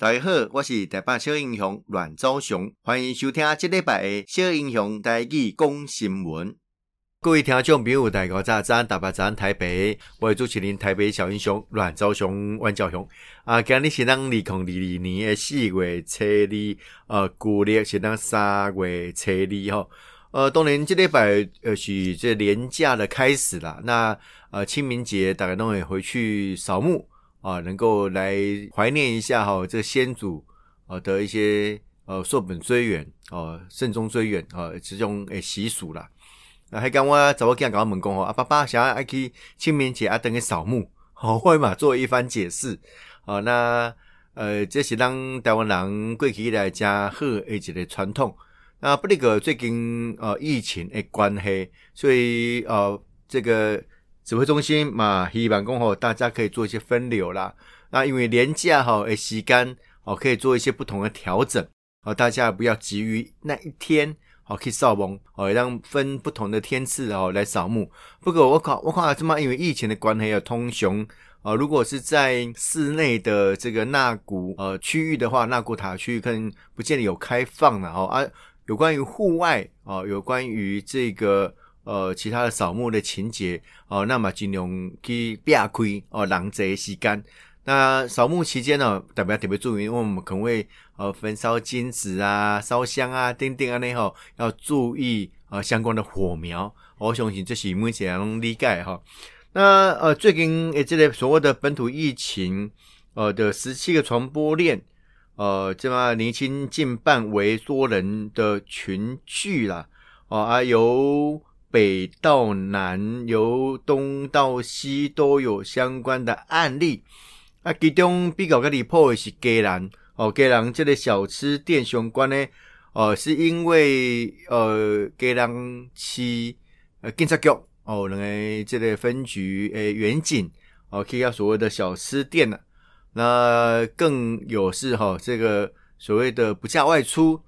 大家好，我是台北小英雄阮昭雄，欢迎收听这礼拜的小英雄台语讲新闻。各位听众朋友，大家早安，大家早，台北，我是主持人台北小英雄阮昭雄，阮昭雄啊，今日是咱二零二二年的四月初二，呃，旧历是咱三月初二吼。呃，当然这礼拜呃是这连假的开始啦。那呃清明节大家都会回去扫墓。啊，能够来怀念一下哈，这先祖啊的一些呃寿本追远哦，慎终追远啊，这种诶习俗啦。啊，还讲我找我跟他们讲哦，啊爸爸想要爱去清明节啊等于扫墓，好会嘛做一番解释。啊，那呃这是让台湾人过去以来加好一个传统。那不那个最近呃疫情的关系，所以呃这个。指挥中心嘛，希望讲吼，大家可以做一些分流啦。那因为连假吼，诶时间哦，可以做一些不同的调整。哦，大家不要急于那一天哦去扫墓哦，让分不同的天次哦来扫墓。不过我靠我看这么，因为疫情的关系要通雄啊，如果是在室内的这个纳古呃区域的话，纳古塔区域可能不见得有开放了哦。啊，有关于户外哦，有关于这个。呃，其他的扫墓的情节哦，那么尽量去避开哦，人济时间。那扫墓期间呢，特别特别注意，因为我们可能会呃焚烧金纸啊、烧香啊、等等啊那吼，要注意呃相关的火苗。我相信这是每一个人都理解哈。那呃，最近诶，这类所谓的本土疫情呃的十七个传播链，呃，这么年轻近半为多人的群聚啦，哦，啊由。北到南，由东到西都有相关的案例。啊，其中比较个离谱的是嘉南哦，嘉南这个小吃店相关呢，哦，是因为呃嘉南市呃警察局哦，两个这个分局诶远景哦，去到所谓的小吃店了。那更有是哈，这个所谓的不假外出。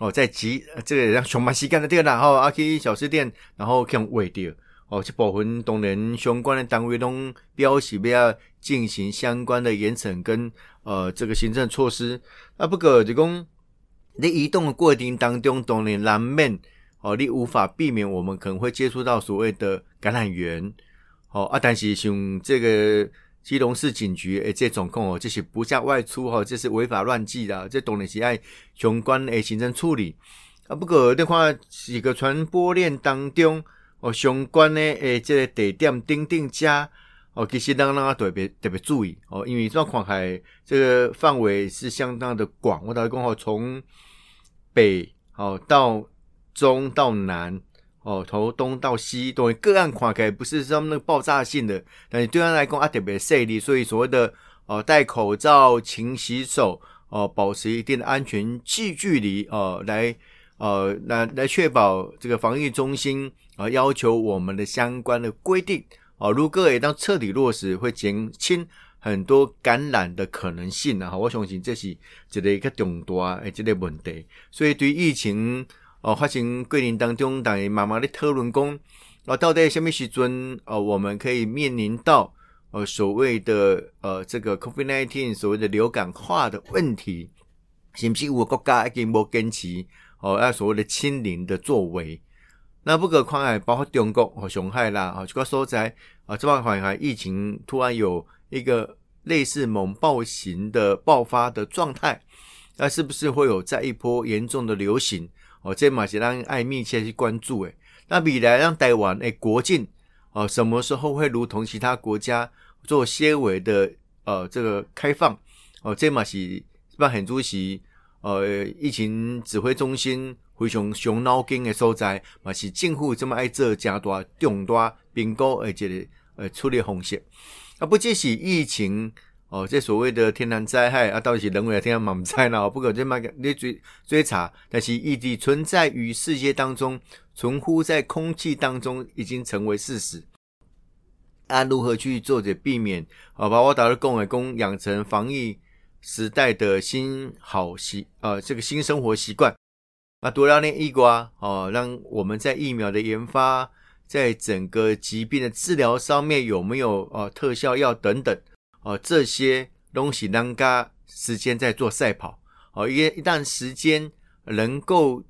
哦，在集这个让上班时间的店，然后阿去小吃店，然后去喂掉哦，这部分当然相关的单位都表示要进行相关的严惩跟呃这个行政措施。啊，不过就讲你移动的过程当中，当然难免哦，你无法避免我们可能会接触到所谓的感染源。哦啊，但是像这个。基隆市警局诶，这总控哦，这是不假外出哈，这是违法乱纪的，这当然是爱相关诶行政处理啊。不过的话，几个传播链当中哦，相关的诶这个地点钉钉家哦，其实让大家特别特别注意哦，因为这看起来这个范围是相当的广。我大概讲哦，从北哦到中到南。哦，从东到西，对个案看起来不是说那个爆炸性的，但是对他来讲啊特别细腻，所以所谓的哦戴口罩、勤洗手、哦保持一定的安全距距离哦，来呃来来确保这个防疫中心啊、要求我们的相关的规定哦，如果也当彻底落实，会减轻很多感染的可能性啊。我相信这是一个一个重大的这个问题，所以对疫情。哦，发生桂林当中，等于慢慢的讨论讲，哦，到底什么时阵，哦，我们可以面临到，呃，所谓的，呃，这个 Covid nineteen 所谓的流感化的问题，是不是有国家已经无坚持，哦，要所谓的清零的作为？那不可看来，包括中国和上海啦，啊，这个所在，啊，这帮环疫情突然有一个类似猛暴型的爆发的状态，那是不是会有再一波严重的流行？哦，这嘛是让爱密切去关注诶。那未来让台湾诶国境哦，什么时候会如同其他国家做些微的呃这个开放？哦，这嘛是办很主席呃疫情指挥中心非常伤脑筋的所在，嘛是政府这么爱做加大重大并购而且的呃处理方式。啊，不只是疫情。哦，这所谓的天然灾害啊，到底是人为的天然猛灾呢？不可这么你追追查，但是异地存在于世界当中，存乎在空气当中，已经成为事实。啊，如何去做着避免？好、哦，把我打的共为公养成防疫时代的新好习，呃，这个新生活习惯。啊，多了念一瓜哦，让我们在疫苗的研发，在整个疾病的治疗上面有没有呃特效药等等。哦，这些东西，让家时间在做赛跑。哦，一一旦时间能够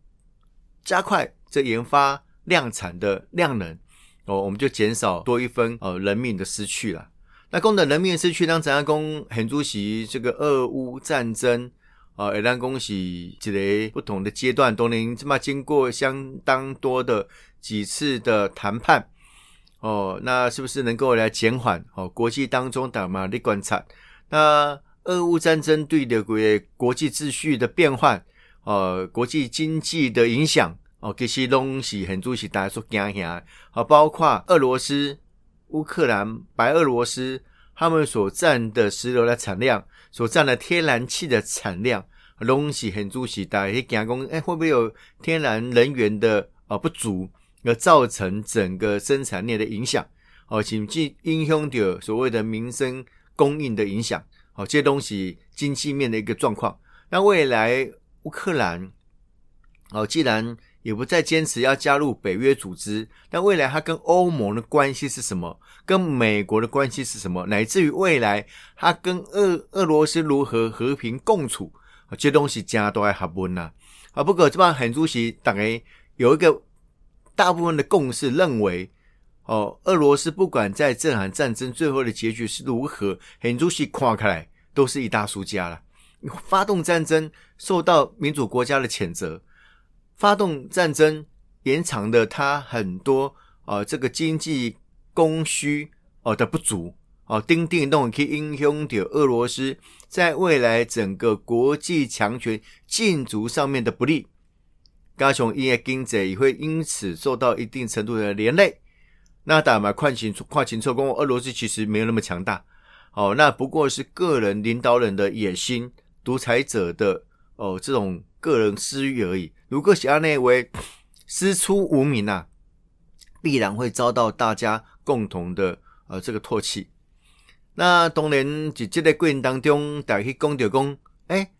加快这研发量产的量能，哦，我们就减少多一分呃人命的失去了。那讲到人命失去，当怎样讲？很主席这个俄乌战争啊，也让恭喜这个不同的阶段都能这么经过相当多的几次的谈判哦，那是不是能够来减缓哦国际当中的嘛的观察？那俄乌战争对的国国际秩序的变换，呃，国际经济的影响，哦，这些东西很重要，大家说讲一下，好，包括俄罗斯、乌克兰、白俄罗斯，他们所占的石油的产量，所占的天然气的产量，东西很重要，大家去讲讲，哎，会不会有天然能源的呃不足，而造成整个生产链的影响？哦，甚至影响到所谓的民生供应的影响。哦，这些东西经济面的一个状况。那未来乌克兰，哦，既然也不再坚持要加入北约组织，那未来它跟欧盟的关系是什么？跟美国的关系是什么？乃至于未来它跟俄俄罗斯如何和平共处？这些东西加都还还不呐。啊，不过这帮很主席大概有一个大部分的共识，认为。哦，俄罗斯不管在这场战争最后的结局是如何，很多西看开来都是一大输家了。发动战争受到民主国家的谴责，发动战争延长了他很多呃这个经济供需哦的不足哦，钉钉动可以英雄的俄罗斯在未来整个国际强权竞逐上面的不利，加上伊的经济也会因此受到一定程度的连累。那打嘛，看清楚，看清楚，讲俄罗斯其实没有那么强大，哦，那不过是个人领导人的野心，独裁者的哦这种个人私欲而已。如果想要那位师出无名呐、啊，必然会遭到大家共同的呃这个唾弃。那当然，在这个过程当中，大家去讲到讲，哎，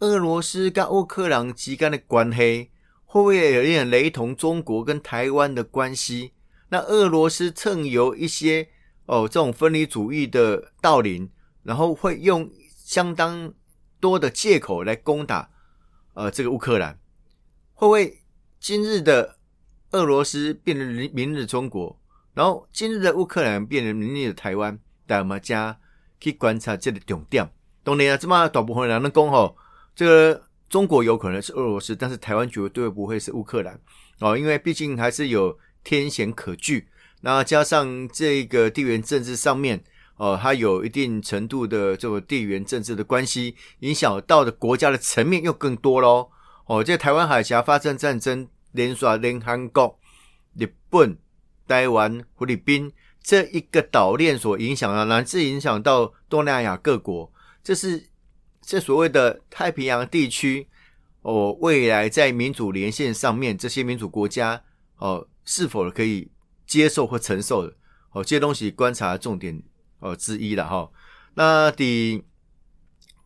俄罗斯跟乌克兰之间的关系，会不会有一点雷同中国跟台湾的关系？那俄罗斯趁由一些哦这种分离主义的到临，然后会用相当多的借口来攻打呃这个乌克兰，会不会今日的俄罗斯变成明日中国，然后今日的乌克兰变成明日的台湾？大家去观察这个重点。当然啊，这么大部分人都讲吼，这个中国有可能是俄罗斯，但是台湾绝对不会是乌克兰哦，因为毕竟还是有。天险可惧，那加上这个地缘政治上面，哦，它有一定程度的这个地缘政治的关系，影响到的国家的层面又更多喽。哦，这台湾海峡发生战争，连刷连韩国、日本、台湾、菲律宾这一个岛链所影响的，乃至影响到东南亚各国，这是这所谓的太平洋地区哦，未来在民主连线上面，这些民主国家哦。是否可以接受或承受的？哦，这些东西观察重点哦之一了哈。那第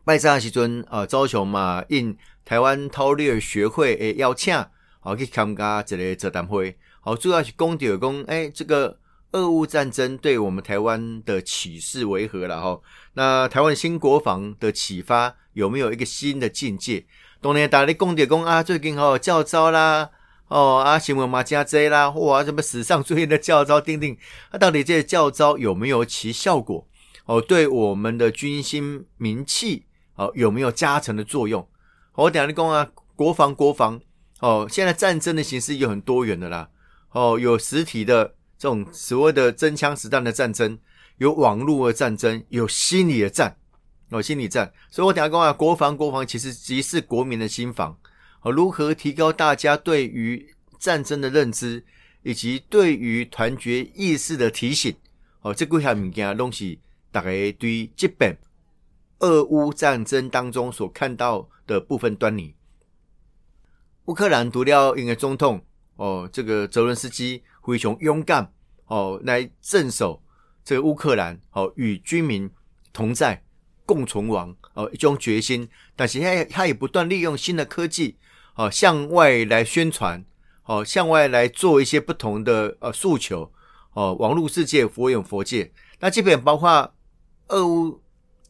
拜占时阵啊，招雄嘛应台湾韬略学会诶邀请，好去参加这个座谈会。好，主要是讲到讲，诶，这个俄乌战争对我们台湾的启示为何了哈？那台湾新国防的启发有没有一个新的境界？当年大家讲到讲啊，最近哦教招啦。哦啊，新闻嘛加这啦，哇，什么史上最严的教招定定，那、啊、到底这些教招有没有其效果？哦，对我们的军心民气哦有没有加成的作用？我等下你讲啊，国防国防哦，现在战争的形式有很多元的啦，哦，有实体的这种所谓的真枪实弹的战争，有网络的战争，有心理的战，哦，心理战，所以我等下讲啊，国防国防其实即是国民的心防。哦，如何提高大家对于战争的认知，以及对于团结意识的提醒？哦，这几项物件东西，大家对基本俄乌战争当中所看到的部分端倪。乌克兰独了英国总统哦，这个泽伦斯基非常勇敢哦，来镇守这个乌克兰哦，与居民同在共存亡哦，一种决心。但是他他也不断利用新的科技。哦，向外来宣传，哦，向外来做一些不同的呃诉求，哦，网络世界佛有佛界，那基本包括俄乌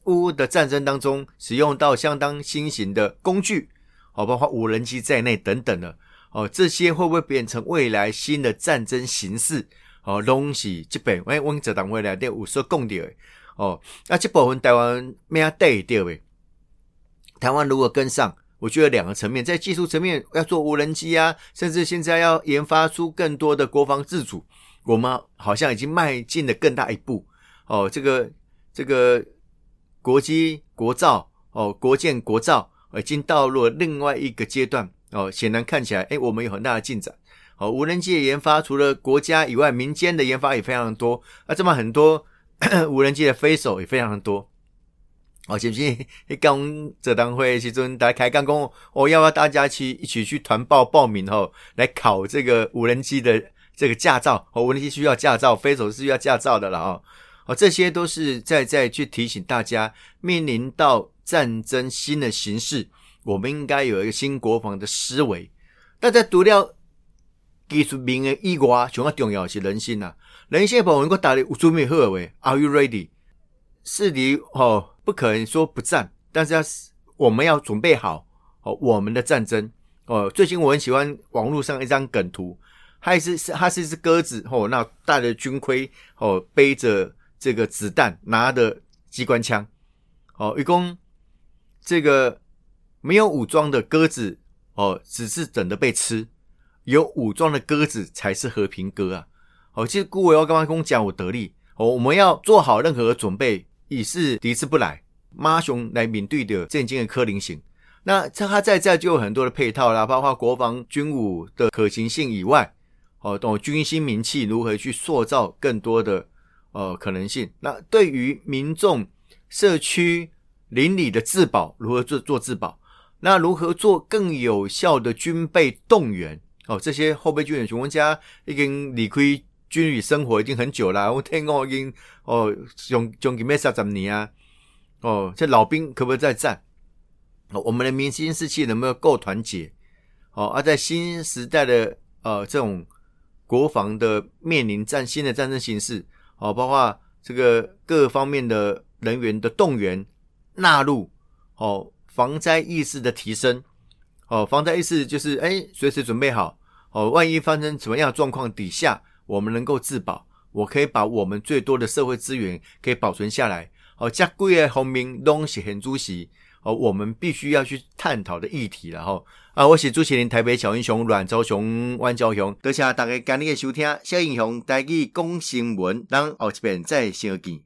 乌的战争当中使用到相当新型的工具，哦，包括无人机在内等等的，哦，这些会不会变成未来新的战争形式？哦，东西这边，哎，我们这档未来有所讲到的，哦，那这部分台湾没有带到的，台湾如果跟上，我觉得两个层面，在技术层面要做无人机啊，甚至现在要研发出更多的国防自主，我们好像已经迈进了更大一步。哦，这个这个国机国造，哦，国建国造，已经到了另外一个阶段。哦，显然看起来，哎，我们有很大的进展。哦，无人机的研发，除了国家以外，民间的研发也非常多。啊，这么很多 无人机的飞手也非常的多。哦，是不是？刚这档会其中大家开讲讲，我要不要大家去一起去团报报名哦，来考这个无人机的这个驾照。哦，无人机需要驾照，飞手是需要驾照的了哦。哦，这些都是在在去提醒大家，面临到战争新的形势，我们应该有一个新国防的思维。大家读了技术面的以外，上个重要的是人心呐、啊。人心部分我打的有准备好未？Are you ready？是的哦。不可能说不战，但是要我们要准备好哦，我们的战争哦。最近我很喜欢网络上一张梗图，它是是它是一只鸽子哦，那戴着军盔哦，背着这个子弹，拿着机关枪哦。一共这个没有武装的鸽子哦，只是等着被吃；有武装的鸽子才是和平鸽啊。哦，其实顾伟要刚刚跟我讲，我得力哦，我们要做好任何准备。以示敌之不来，马熊来面对的震惊的柯林型。那这它在这就有很多的配套啦，包括国防军武的可行性以外，哦，懂军心民气如何去塑造更多的呃可能性。那对于民众社区邻里的自保，如何做做自保？那如何做更有效的军备动员？哦，这些后备军人，我们家已经离开。军旅生活已经很久了，我听讲已经哦，将将近咩三十年啊，哦，这老兵可不可以再战？我们的民心士气能不能够团结？哦，而、在新时代的呃这种国防的面临战新的战争形势，哦，包括这个各方面的人员的动员纳入，哦，防灾意识的提升，哦，防灾意识就是哎，随时准备好，哦，万一发生什么样的状况底下。我们能够自保，我可以把我们最多的社会资源可以保存下来。哦，这几个方面都是很主席哦，我们必须要去探讨的议题了哈。啊，我是主持人台北小英雄阮昭雄、阮昭雄，多谢大家今日的收听。小英雄带去讲新闻，等后一遍再相见。